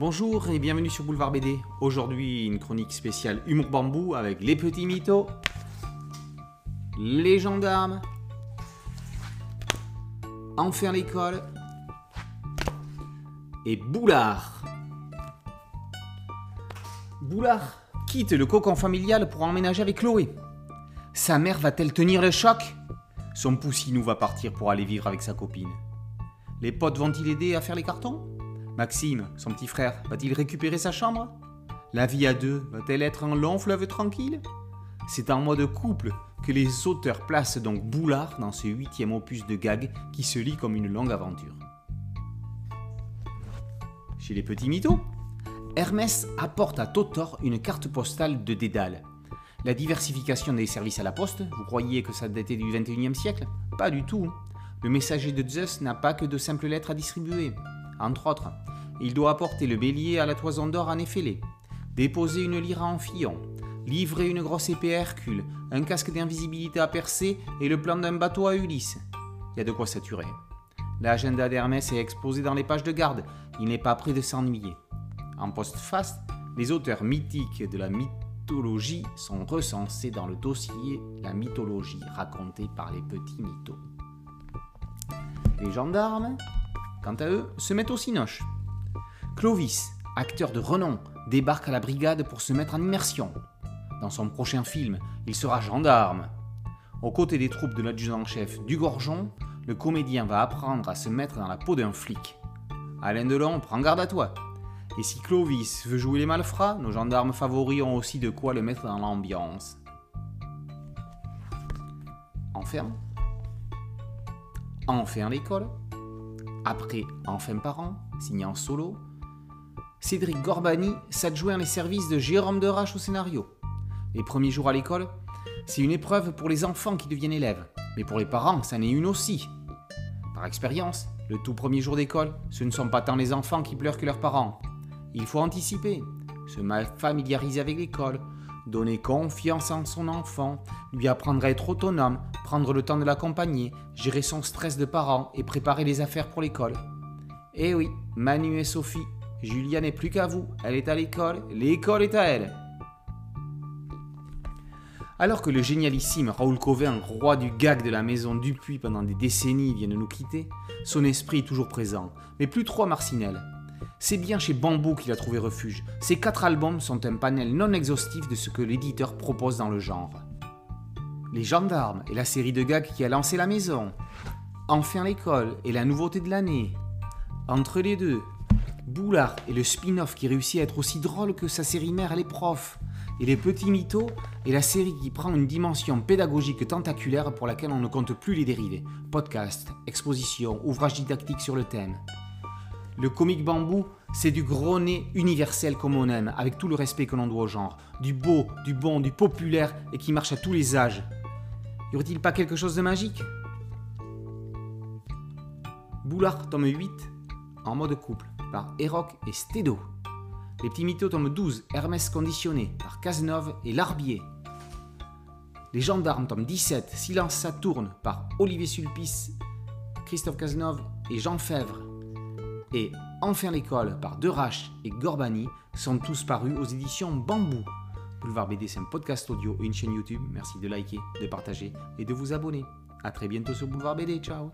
Bonjour et bienvenue sur Boulevard BD. Aujourd'hui, une chronique spéciale humour bambou avec les petits mythos, les gendarmes, Enfer l'école et Boulard. Boulard quitte le cocon familial pour emménager avec Chloé. Sa mère va-t-elle tenir le choc? Son poussinou va partir pour aller vivre avec sa copine. Les potes vont-ils aider à faire les cartons? Maxime, son petit frère, va-t-il récupérer sa chambre? La vie à deux va-t-elle être un long fleuve tranquille? C'est en mode couple que les auteurs placent donc Boulard dans ce huitième opus de gag qui se lit comme une longue aventure. Chez les petits mythos, Hermès apporte à Totor une carte postale de Dédale. La diversification des services à la poste, vous croyez que ça datait du 21e siècle? Pas du tout. Le messager de Zeus n'a pas que de simples lettres à distribuer. Entre autres, il doit apporter le bélier à la toison d'or en effilé, déposer une lyre en fillon, livrer une grosse épée à Hercule, un casque d'invisibilité à Persée et le plan d'un bateau à Ulysse. Il y a de quoi saturer. L'agenda d'Hermès est exposé dans les pages de garde, il n'est pas prêt de s'ennuyer. En post-face, les auteurs mythiques de la mythologie sont recensés dans le dossier La mythologie racontée par les petits mythos. Les gendarmes, quant à eux, se mettent au cinoche. Clovis, acteur de renom, débarque à la brigade pour se mettre en immersion. Dans son prochain film, il sera gendarme. Aux côtés des troupes de l'adjudant-chef du Gorgeon, le comédien va apprendre à se mettre dans la peau d'un flic. Alain Delon, prends garde à toi. Et si Clovis veut jouer les malfrats, nos gendarmes favoris ont aussi de quoi le mettre dans l'ambiance. Enferme. Enfin l'école. Après Enfin parent, signé en solo. Cédric Gorbani s'adjoint les services de Jérôme Derache au scénario. Les premiers jours à l'école, c'est une épreuve pour les enfants qui deviennent élèves, mais pour les parents, ça n'est une aussi. Par expérience, le tout premier jour d'école, ce ne sont pas tant les enfants qui pleurent que leurs parents. Il faut anticiper, se familiariser avec l'école, donner confiance en son enfant, lui apprendre à être autonome, prendre le temps de l'accompagner, gérer son stress de parent et préparer les affaires pour l'école. Eh oui, Manu et Sophie, Julia n'est plus qu'à vous, elle est à l'école, l'école est à elle. Alors que le génialissime Raoul Covin, roi du gag de la maison Dupuis pendant des décennies, vient de nous quitter, son esprit est toujours présent, mais plus trop à Marcinelle. C'est bien chez Bambou qu'il a trouvé refuge. Ces quatre albums sont un panel non exhaustif de ce que l'éditeur propose dans le genre. Les gendarmes et la série de gags qui a lancé la maison. Enfin l'école et la nouveauté de l'année. Entre les deux, Boulard et le spin-off qui réussit à être aussi drôle que sa série mère Les Profs. Et les petits mythos et la série qui prend une dimension pédagogique tentaculaire pour laquelle on ne compte plus les dérivés. Podcast, exposition, ouvrage didactique sur le thème. Le comique bambou, c'est du gros nez universel comme on aime, avec tout le respect que l'on doit au genre. Du beau, du bon, du populaire et qui marche à tous les âges. Y aurait-il pas quelque chose de magique? Boulard, tome 8, en mode couple, par Eroc et Stedo. Les petits mythos, tome 12, Hermès conditionné, par Cazenove et Larbier. Les gendarmes, tome 17, Silence Saturne, par Olivier Sulpice, Christophe Cazenove et Jean Fèvre et Enfin l'école par Derache et Gorbani sont tous parus aux éditions Bambou. Boulevard BD, c'est un podcast audio et une chaîne YouTube. Merci de liker, de partager et de vous abonner. A très bientôt sur Boulevard BD. Ciao